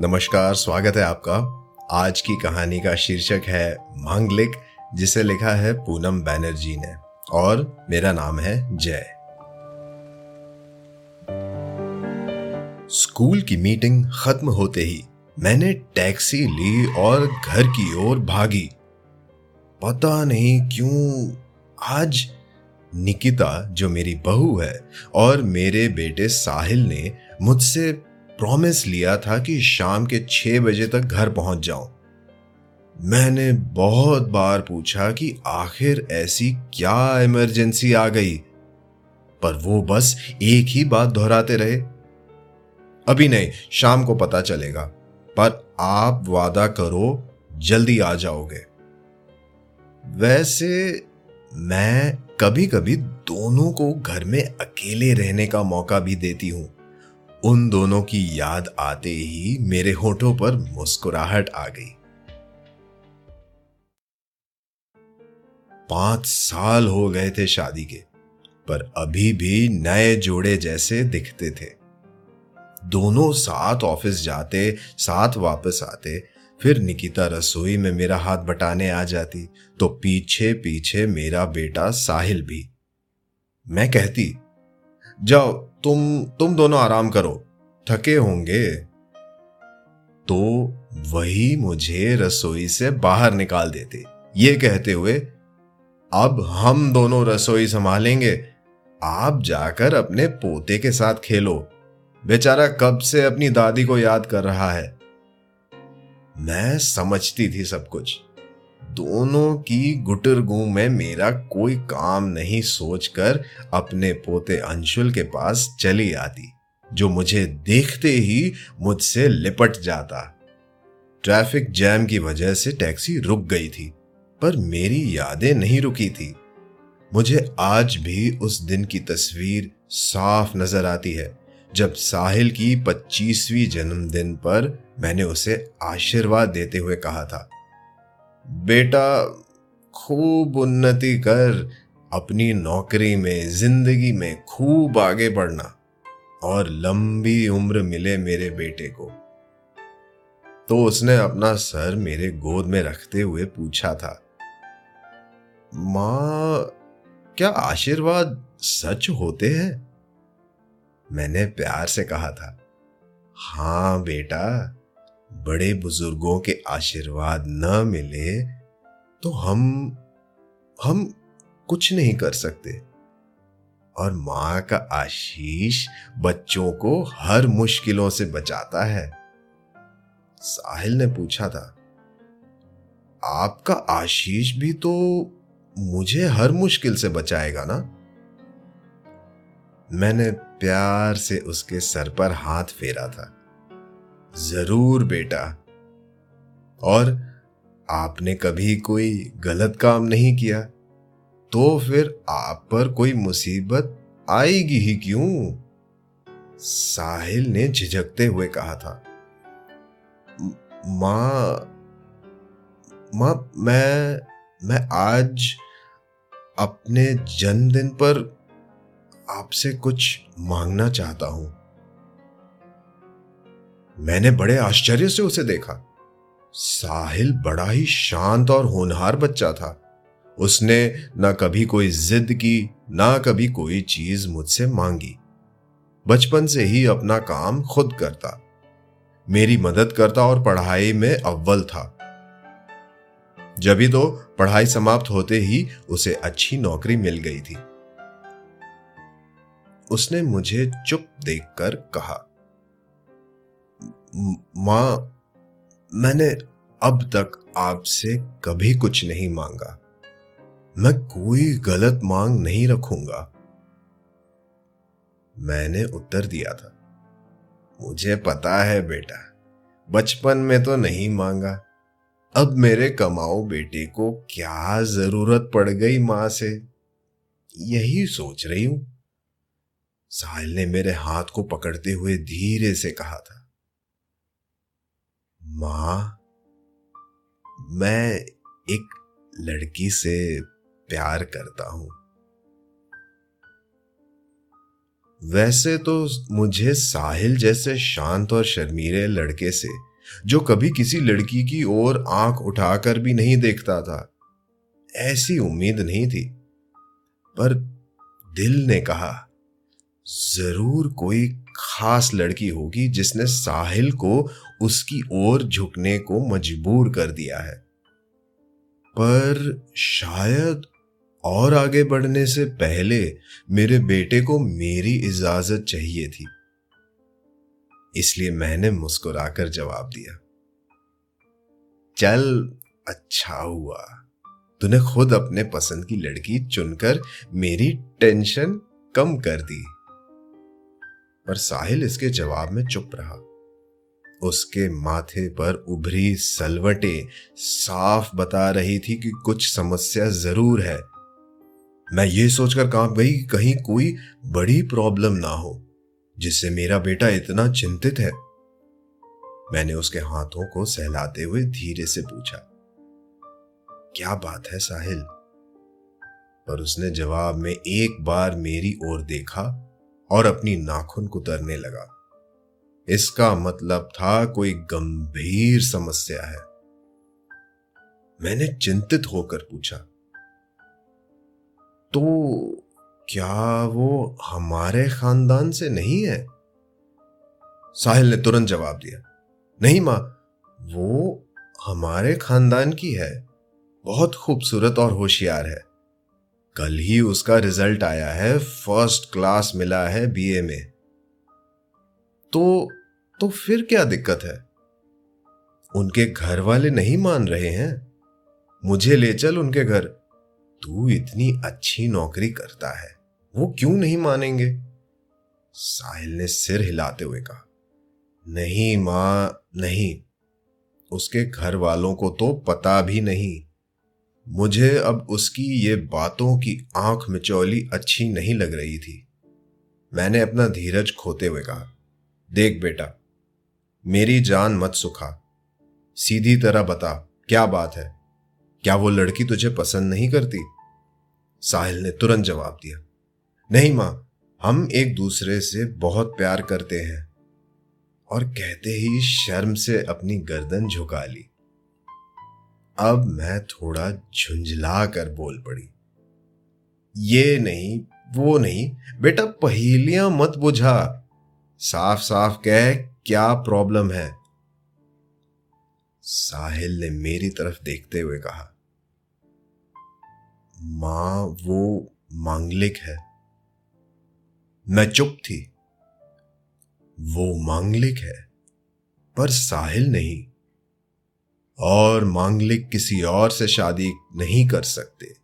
नमस्कार, स्वागत है आपका। आज की कहानी का शीर्षक है मांगलिक, जिसे लिखा है पूनम बैनर्जी ने, और मेरा नाम है जय। स्कूल की मीटिंग खत्म होते ही मैंने टैक्सी ली और घर की ओर भागी। पता नहीं क्यों, आज निकिता, जो मेरी बहू है, और मेरे बेटे साहिल ने मुझसे प्रॉमिस लिया था कि शाम के छह बजे तक घर पहुँच जाऊँ। मैंने बहुत बार पूछा कि आखिर ऐसी क्या इमरजेंसी आ गई? पर वो बस एक ही बात दोहराते रहे। अभी नहीं, शाम को पता चलेगा, पर आप वादा करो, जल्दी आ जाओगे। वैसे मैं कभी कभी दोनों को घर में अकेले रहने का मौका भी देती हूँ। उन दोनों की याद आते ही मेरे होठों पर मुस्कुराहट आ गई। पाँच साल हो गए थे शादी के, पर अभी भी नए जोड़े जैसे दिखते थे। दोनों साथ ऑफ़िस जाते, साथ वापस आते, फिर निकिता रसोई में मेरा हाथ बटाने आ जाती तो पीछे पीछे मेरा बेटा साहिल भी। मैं कहती जाओ, तुम तुम दोनों आराम करो। थके होंगे। तो वही मुझे रसोई से बाहर निकाल देते। ये कहते हुए, अब हम दोनों रसोई संभालेंगे। आप जाकर अपने पोते के साथ खेलो। बेचारा कब से अपनी दादी को याद कर रहा है? मैं समझती थी सब कुछ। दोनों की गुटर गू में मेरा कोई काम नहीं सोचकर अपने पोते अंशुल के पास चली आती, जो मुझे देखते ही मुझसे लिपट जाता। ट्रैफ़िक जैम की वजह से टैक्सी रुक गई थी, पर मेरी यादें नहीं रुकी थी। मुझे आज भी उस दिन की तस्वीर साफ़ नज़र आती है, जब साहिल की पच्चीसवीं जन्मदिन पर मैंने उसे आशीर्वाद देते हुए कहा था। बेटा, खूब उन्नति कर अपनी नौकरी में, ज़िंदगी में खूब आगे बढ़ना और लंबी उम्र मिले मेरे बेटे को। तो उसने अपना सर मेरे गोद में रखते हुए पूछा था, माँ, क्या आशीर्वाद सच होते हैं? मैंने प्यार से कहा था, हाँ बेटा बड़े बुज़ुर्गों के आशीर्वाद न मिले तो हम हम कुछ नहीं कर सकते। और माँ का आशीष बच्चों को हर मुश्किलों से बचाता है। साहिल ने पूछा था, आपका आशीष भी तो मुझे हर मुश्किल से बचाएगा ना? मैंने प्यार से उसके सर पर हाथ फेरा था। ज़रूर बेटा। और आपने कभी कोई गलत काम नहीं किया तो फिर आप पर कोई मुसीबत आएगी ही क्यों? साहिल ने झिझकते हुए कहा था। माँ माँ, मैं मैं आज अपने जन्मदिन पर आपसे कुछ मांगना चाहता हूँ। मैंने बड़े आश्चर्य से उसे देखा। साहिल बड़ा ही शांत और होनहार बच्चा था। उसने ना कभी कोई जिद की, ना कभी कोई चीज़ मुझसे मांगी। बचपन से ही अपना काम खुद करता। मेरी मदद करता और पढ़ाई में अव्वल था। जभी तो पढ़ाई समाप्त होते ही उसे अच्छी नौकरी मिल गई थी। उसने मुझे चुप देखकर कहा माँ, मैंने अब तक आपसे कभी कुछ नहीं मांगा। मैं कोई गलत मांग नहीं रखूँगा। मैंने उत्तर दिया था। मुझे पता है बेटा, बचपन में तो नहीं मांगा। अब मेरे कमाओ बेटे को क्या ज़रूरत पड़ गई माँ से? यही सोच रही हूँ। साहिल ने मेरे हाथ को पकड़ते हुए धीरे से कहा था। माँ, मैं एक लड़की से प्यार करता हूँ। वैसे तो मुझे साहिल जैसे शांत और शर्मीले लड़के से, जो कभी किसी लड़की की ओर आँख उठाकर भी नहीं देखता था, ऐसी उम्मीद नहीं थी। पर दिल ने कहा ज़रूर कोई खास लड़की होगी जिसने साहिल को उसकी ओर झुकने को मजबूर कर दिया है। पर शायद और आगे बढ़ने से पहले मेरे बेटे को मेरी इजाज़त चाहिए थी। इसलिए मैंने मुस्कुराकर जवाब दिया। चल अच्छा हुआ। तूने खुद अपने पसंद की लड़की चुनकर मेरी टेंशन कम कर दी। पर साहिल इसके जवाब में चुप रहा। उसके माथे पर उभरी सलवटे साफ़ बता रही थी कि कुछ समस्या ज़रूर है। मैं ये सोचकर काँप गई कहीं कोई बड़ी प्रॉब्लम ना हो, जिससे मेरा बेटा इतना चिंतित है। मैंने उसके हाथों को सहलाते हुए धीरे से पूछा, क्या बात है साहिल? पर उसने जवाब में एक बार मेरी ओर देखा और अपनी नाखून कुतरने लगा। इसका मतलब था कोई गंभीर समस्या है। मैंने चिंतित होकर पूछा तो क्या वो हमारे खानदान से नहीं है? साहिल ने तुरंत जवाब दिया, नहीं माँ, वो हमारे खानदान की है। बहुत खूबसूरत और होशियार है। कल ही उसका रिज़ल्ट आया है फ़र्स्ट क्लास मिला है बीए में। तो तो फिर क्या दिक्कत है? उनके घर वाले नहीं मान रहे हैं। मुझे ले चल उनके घर। तू इतनी अच्छी नौकरी करता है, वो क्यों नहीं मानेंगे? साहिल ने सिर हिलाते हुए कहा, नहीं माँ, नहीं। उसके घर वालों को तो पता भी नहीं। मुझे अब उसकी ये बातों की आँख मिचौली अच्छी नहीं लग रही थी। मैंने अपना धीरज खोते हुए कहा, देख बेटा, मेरी जान मत सुखा। सीधी तरह बता, क्या बात है? क्या वो लड़की तुझे पसंद नहीं करती? साहिल ने तुरंत जवाब दिया, नहीं माँ, हम एक दूसरे से बहुत प्यार करते हैं और कहते ही शर्म से अपनी गर्दन झुका ली। अब मैं थोड़ा झुंझला कर बोल पड़ी। ये नहीं, वो नहीं, बेटा पहेलियाँ मत बुझा। साफ़ साफ़ कह क्या प्रॉब्लम है। साहिल ने मेरी तरफ़ देखते हुए कहा, माँ वो मांगलिक है। मैं चुप थी। वो मांगलिक है, पर साहिल नहीं। और मांगलिक किसी और से शादी नहीं कर सकते,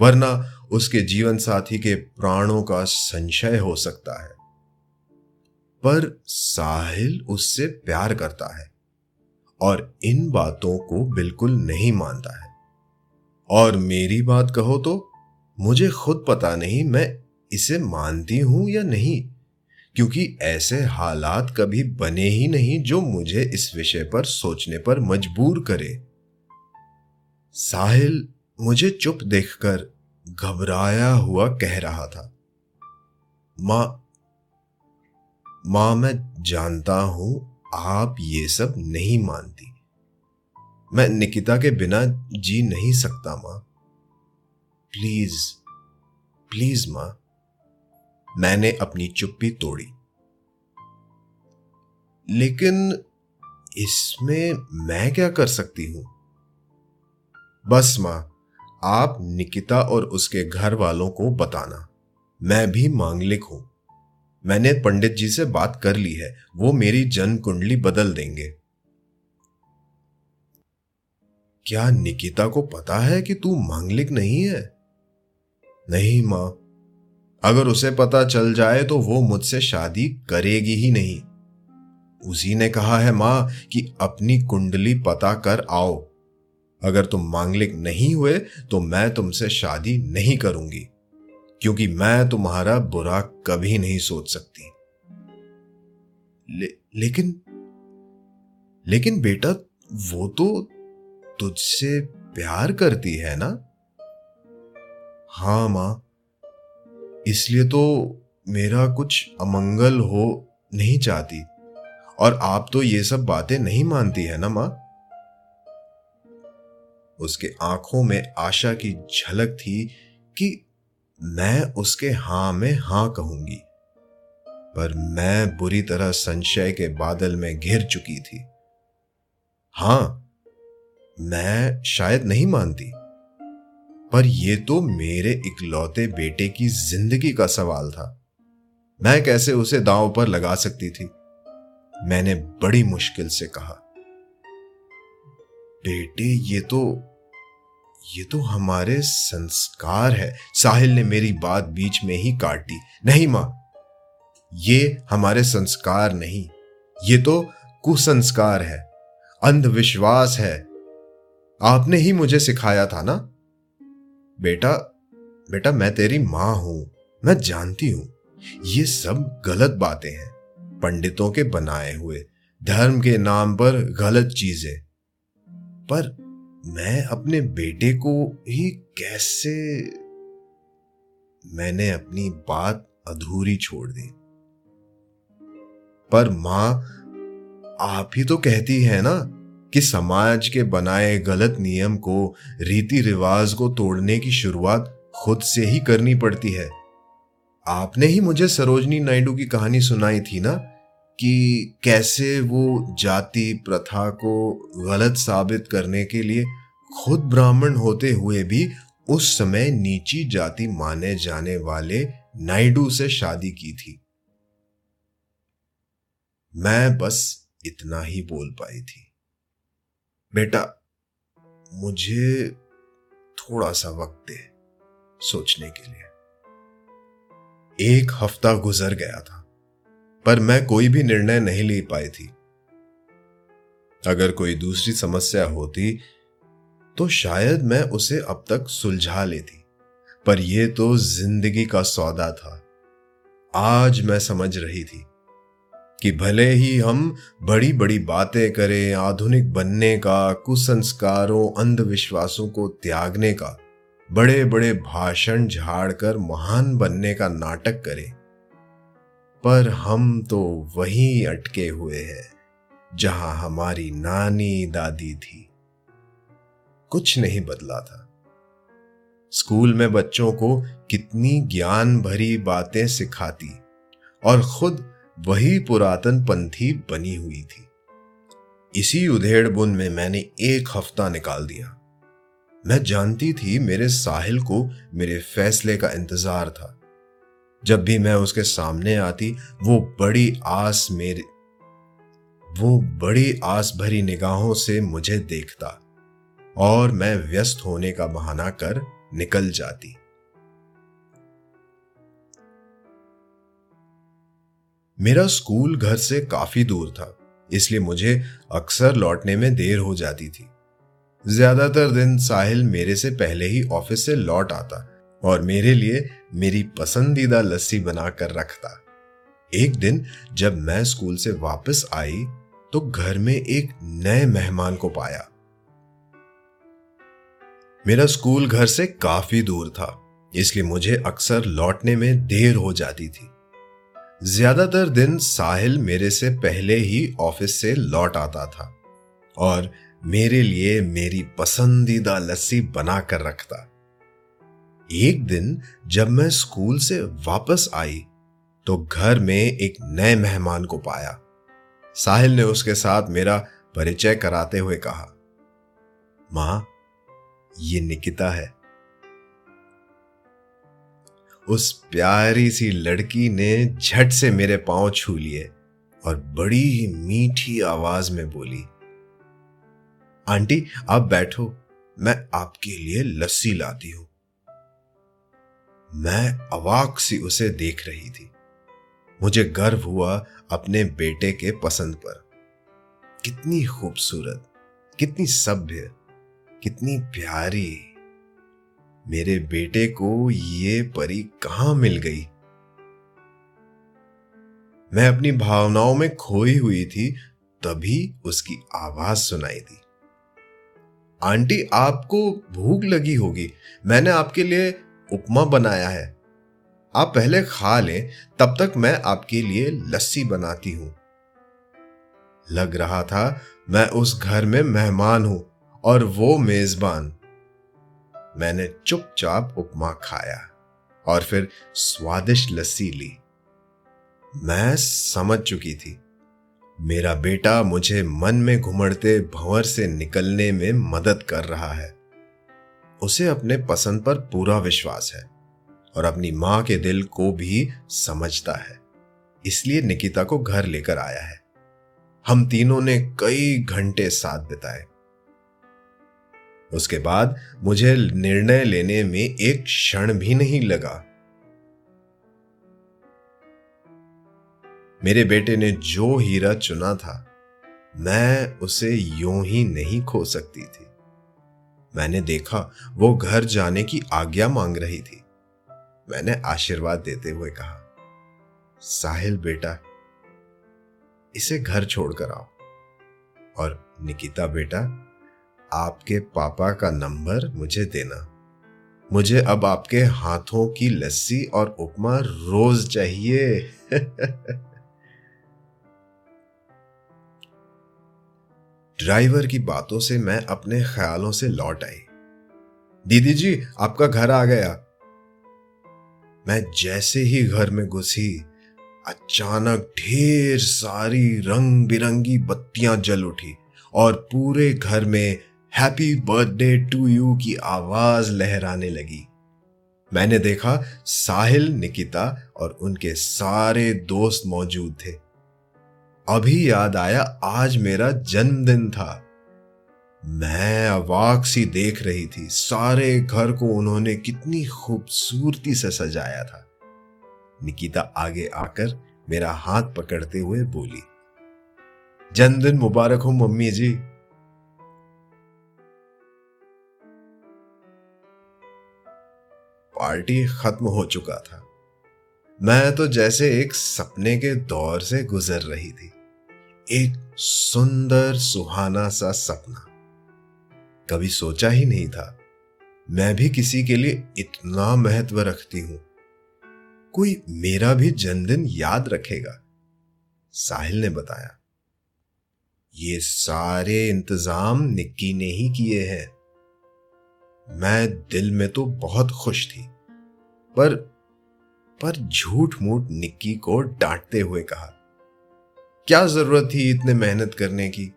वरना उसके जीवन साथी के प्राणों का संशय हो सकता है। पर साहिल उससे प्यार करता है और इन बातों को बिल्कुल नहीं मानता है। और मेरी बात कहो तो मुझे खुद पता नहीं मैं इसे मानती हूँ या नहीं। क्योंकि ऐसे हालात कभी बने ही नहीं जो मुझे इस विषय पर सोचने पर मजबूर करे। साहिल मुझे चुप देखकर घबराया हुआ कह रहा था। माँ माँ, मैं जानता हूँ आप ये सब नहीं मानती। मैं निकिता के बिना जी नहीं सकता, माँ। प्लीज़ प्लीज़, माँ। मैंने अपनी चुप्पी तोड़ी। लेकिन इसमें मैं क्या कर सकती हूँ? बस माँ, आप निकिता और उसके घर वालों को बताना। मैं भी मांगलिक हूँ। मैंने पंडित जी से बात कर ली है, वो मेरी जन्म कुंडली बदल देंगे। क्या निकिता को पता है कि तू मांगलिक नहीं है? नहीं माँ अगर उसे पता चल जाए तो वो मुझसे शादी करेगी ही नहीं। उसी ने कहा है माँ कि अपनी कुंडली पता कर आओ। अगर तुम मांगलिक नहीं हुए तो मैं तुमसे शादी नहीं करूँगी क्योंकि मैं तुम्हारा बुरा कभी नहीं सोच सकती। ले, लेकिन लेकिन बेटा वो तो तुझसे प्यार करती है ना? हाँ माँ इसलिए तो मेरा कुछ अमंगल हो नहीं चाहती। और आप तो ये सब बातें नहीं मानती है ना माँ? उसके आँखों में आशा की झलक थी कि मैं उसके हाँ में हाँ कहूँगी। पर मैं बुरी तरह संशय के बादल में घिर चुकी थी। हाँ, मैं शायद नहीं मानती। पर यह तो मेरे इकलौते बेटे की ज़िंदगी का सवाल था। मैं कैसे उसे दांव पर लगा सकती थी? मैंने बड़ी मुश्किल से कहा। बेटे, ये तो ये तो हमारे संस्कार है। साहिल ने मेरी बात बीच में ही काट। दी नहीं माँ, ये हमारे संस्कार नहीं। ये तो कुसंस्कार है। अंधविश्वास है। आपने ही मुझे सिखाया था ना? बेटा बेटा, मैं तेरी माँ हूँ, मैं जानती हूँ, ये सब गलत बातें हैं, पंडितों के बनाए हुए, धर्म के नाम पर गलत चीज़ें। पर मैं अपने बेटे को ही कैसे, मैंने अपनी बात अधूरी छोड़ दी। पर माँ, आप ही तो कहती है ना कि समाज के बनाए गलत नियम को रीति रिवाज को तोड़ने की शुरुआत खुद से ही करनी पड़ती है। आपने ही मुझे सरोजनी नायडू की कहानी सुनाई थी ना, कि कैसे वो जाति, प्रथा को गलत साबित करने के लिए खुद ब्राह्मण होते हुए भी उस समय नीची जाति माने जाने वाले नायडू से शादी की थी। मैं बस इतना ही बोल पाई थी। बेटा, मुझे थोड़ा सा वक्त दे सोचने के लिए। एक हफ़्ता गुजर गया था, पर मैं कोई भी निर्णय नहीं ले पाई थी। अगर कोई दूसरी समस्या होती तो शायद मैं उसे अब तक सुलझा लेती, पर यह तो ज़िंदगी का सौदा था। आज मैं समझ रही थी कि भले ही हम बड़ी बड़ी बातें करें, आधुनिक बनने का, कुसंस्कारों, अंधविश्वासों को त्यागने का, बड़े बड़े भाषण झाड़कर महान बनने का नाटक करें। पर हम तो वहीं अटके हुए हैं, जहाँ हमारी नानी दादी थी। कुछ नहीं बदला था। स्कूल में बच्चों को कितनी ज्ञान भरी बातें सिखाती और खुद वही पुरातन पंथी बनी हुई थी। इसी उधेड़ बुन में मैंने एक हफ़्ता निकाल दिया। मैं जानती थी मेरे साहिल को मेरे फैसले का इंतज़ार था। जब भी मैं उसके सामने आती, वो बड़ी आस मेरे, वो बड़ी आस भरी निगाहों से मुझे देखता और मैं व्यस्त होने का बहाना कर निकल जाती। मेरा स्कूल घर से काफ़ी दूर था, इसलिए मुझे अक्सर लौटने में देर हो जाती थी। ज़्यादातर दिन साहिल मेरे से पहले ही ऑफ़िस से लौट आता और मेरे लिए मेरी पसंदीदा लस्सी बनाकर रखता। एक दिन जब मैं स्कूल से वापस आई तो घर में एक नए मेहमान को पाया। मेरा स्कूल घर से काफ़ी दूर था, इसलिए मुझे अक्सर लौटने में देर हो जाती थी। ज़्यादातर दिन साहिल मेरे से पहले ही ऑफ़िस से लौट आता था और मेरे लिए मेरी पसंदीदा लस्सी बनाकर रखता। एक दिन जब मैं स्कूल से वापस आई तो घर में एक नए मेहमान को पाया। साहिल ने उसके साथ मेरा परिचय कराते हुए कहा, माँ, ये निकिता है। उस प्यारी सी लड़की ने झट से मेरे पाँव छू लिए और बड़ी ही मीठी आवाज़ में बोली, आंटी, आप बैठो, मैं आपके लिए लस्सी लाती हूँ। मैं अवाक सी उसे देख रही थी। मुझे गर्व हुआ अपने बेटे के पसंद पर। कितनी खूबसूरत, कितनी सभ्य, कितनी प्यारी मेरे बेटे को ये परी कहाँ मिल गई? मैं अपनी भावनाओं में खोई हुई थी, तभी उसकी आवाज़ सुनाई दी। आंटी, आपको भूख लगी होगी। मैंने आपके लिए उपमा बनाया है। आप पहले खा लें, तब तक मैं आपके लिए लस्सी बनाती हूँ। लग रहा था मैं उस घर में मेहमान हूँ और वो मेजबान। मैंने चुपचाप उपमा खाया और फिर स्वादिष्ट लस्सी ली। मैं समझ चुकी थी। मेरा बेटा मुझे मन में घुमड़ते भंवर से निकलने में मदद कर रहा है। उसे अपने पसंद पर पूरा विश्वास है और अपनी माँ के दिल को भी समझता है। इसलिए निकिता को घर लेकर आया है। हम तीनों ने कई घंटे साथ बिताए। उसके बाद मुझे निर्णय लेने में एक क्षण भी नहीं लगा। मेरे बेटे ने जो हीरा चुना था, मैं उसे यूँ ही नहीं खो सकती थी। मैंने देखा, वो घर जाने की आज्ञा मांग रही थी। मैंने आशीर्वाद देते हुए कहा, साहिल बेटा, इसे घर छोड़कर आओ। और निकिता बेटा आपके पापा का नंबर मुझे देना। मुझे अब आपके हाथों की लस्सी और उपमा रोज चाहिए। ड्राइवर की बातों से मैं अपने ख्यालों से लौट आई। दीदी जी, आपका घर आ गया। मैं जैसे ही घर में घुसी, अचानक ढेर सारी रंग बिरंगी बत्तियाँ जल उठी और पूरे घर में हैप्पी बर्थडे टू यू की आवाज़ लहराने लगी। मैंने देखा साहिल, निकिता और उनके सारे दोस्त मौजूद थे। अभी याद आया, आज मेरा जन्मदिन था। मैं अवाक सी देख रही थी, सारे घर को उन्होंने कितनी खूबसूरती से सजाया था। निकिता आगे आकर मेरा हाथ पकड़ते हुए बोली, जन्मदिन मुबारक हो मम्मी जी। पार्टी खत्म हो चुका था। मैं तो जैसे एक सपने के दौर से गुजर रही थी। एक सुंदर सुहाना सा सपना। कभी सोचा ही नहीं था। मैं भी किसी के लिए इतना महत्व रखती हूँ। कोई मेरा भी जन्मदिन याद रखेगा, साहिल ने बताया। ये सारे इंतज़ाम निक्की ने ही किए हैं। मैं दिल में तो बहुत खुश थी, पर पर झूठ मूठ निक्की को डांटते हुए कहा, क्या ज़रूरत थी इतने मेहनत करने की?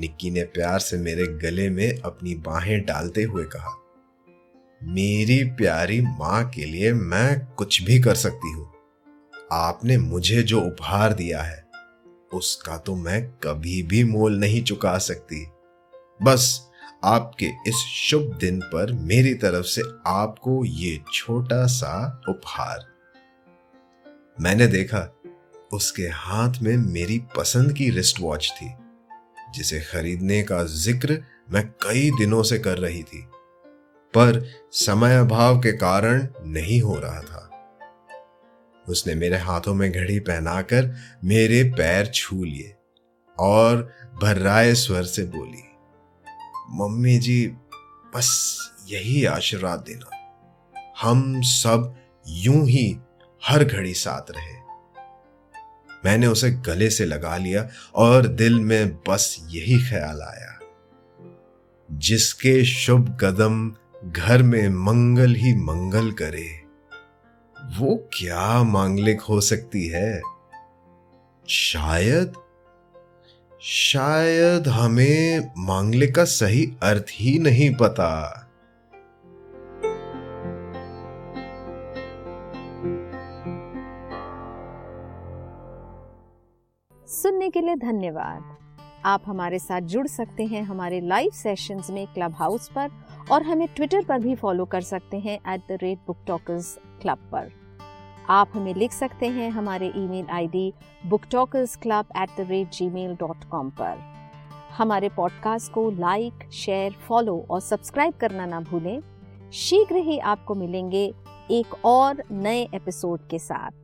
निक्की ने प्यार से मेरे गले में अपनी बाहें डालते हुए कहा, मेरी प्यारी माँ के लिए मैं कुछ भी कर सकती हूँ। आपने मुझे जो उपहार दिया है, उसका तो मैं कभी भी मोल नहीं चुका सकती। बस आपके इस शुभ दिन पर मेरी तरफ़ से आपको ये छोटा सा उपहार। मैंने देखा, उसके हाथ में मेरी पसंद की रिस्ट वॉच थी, जिसे खरीदने का ज़िक्र मैं कई दिनों से कर रही थी, पर समय अभाव के कारण नहीं हो रहा था। उसने मेरे हाथों में घड़ी पहनाकर मेरे पैर छू लिए और भर्राए स्वर से बोली मम्मी जी, बस यही आशीर्वाद देना। हम सब यूँ ही हर घड़ी साथ रहे। मैंने उसे गले से लगा लिया और दिल में बस यही ख्याल आया। जिसके शुभ कदम घर में मंगल ही मंगल करे, वो क्या मांगलिक हो सकती है? शायद शायद हमें मांगलिक का सही अर्थ ही नहीं पता। सुनने के लिए धन्यवाद। आप हमारे साथ जुड़ सकते हैं हमारे लाइव सेशंस में क्लब हाउस पर और हमें ट्विटर पर भी फॉलो कर सकते हैं at the rate book talkers club पर। आप हमें लिख सकते हैं हमारे email ID booktalkers club at the rate Gmail dot com पर। हमारे पॉडकास्ट को लाइक शेयर फॉलो और सब्सक्राइब करना ना भूलें। शीघ्र ही आपको मिलेंगे एक और नए एपिसोड के साथ।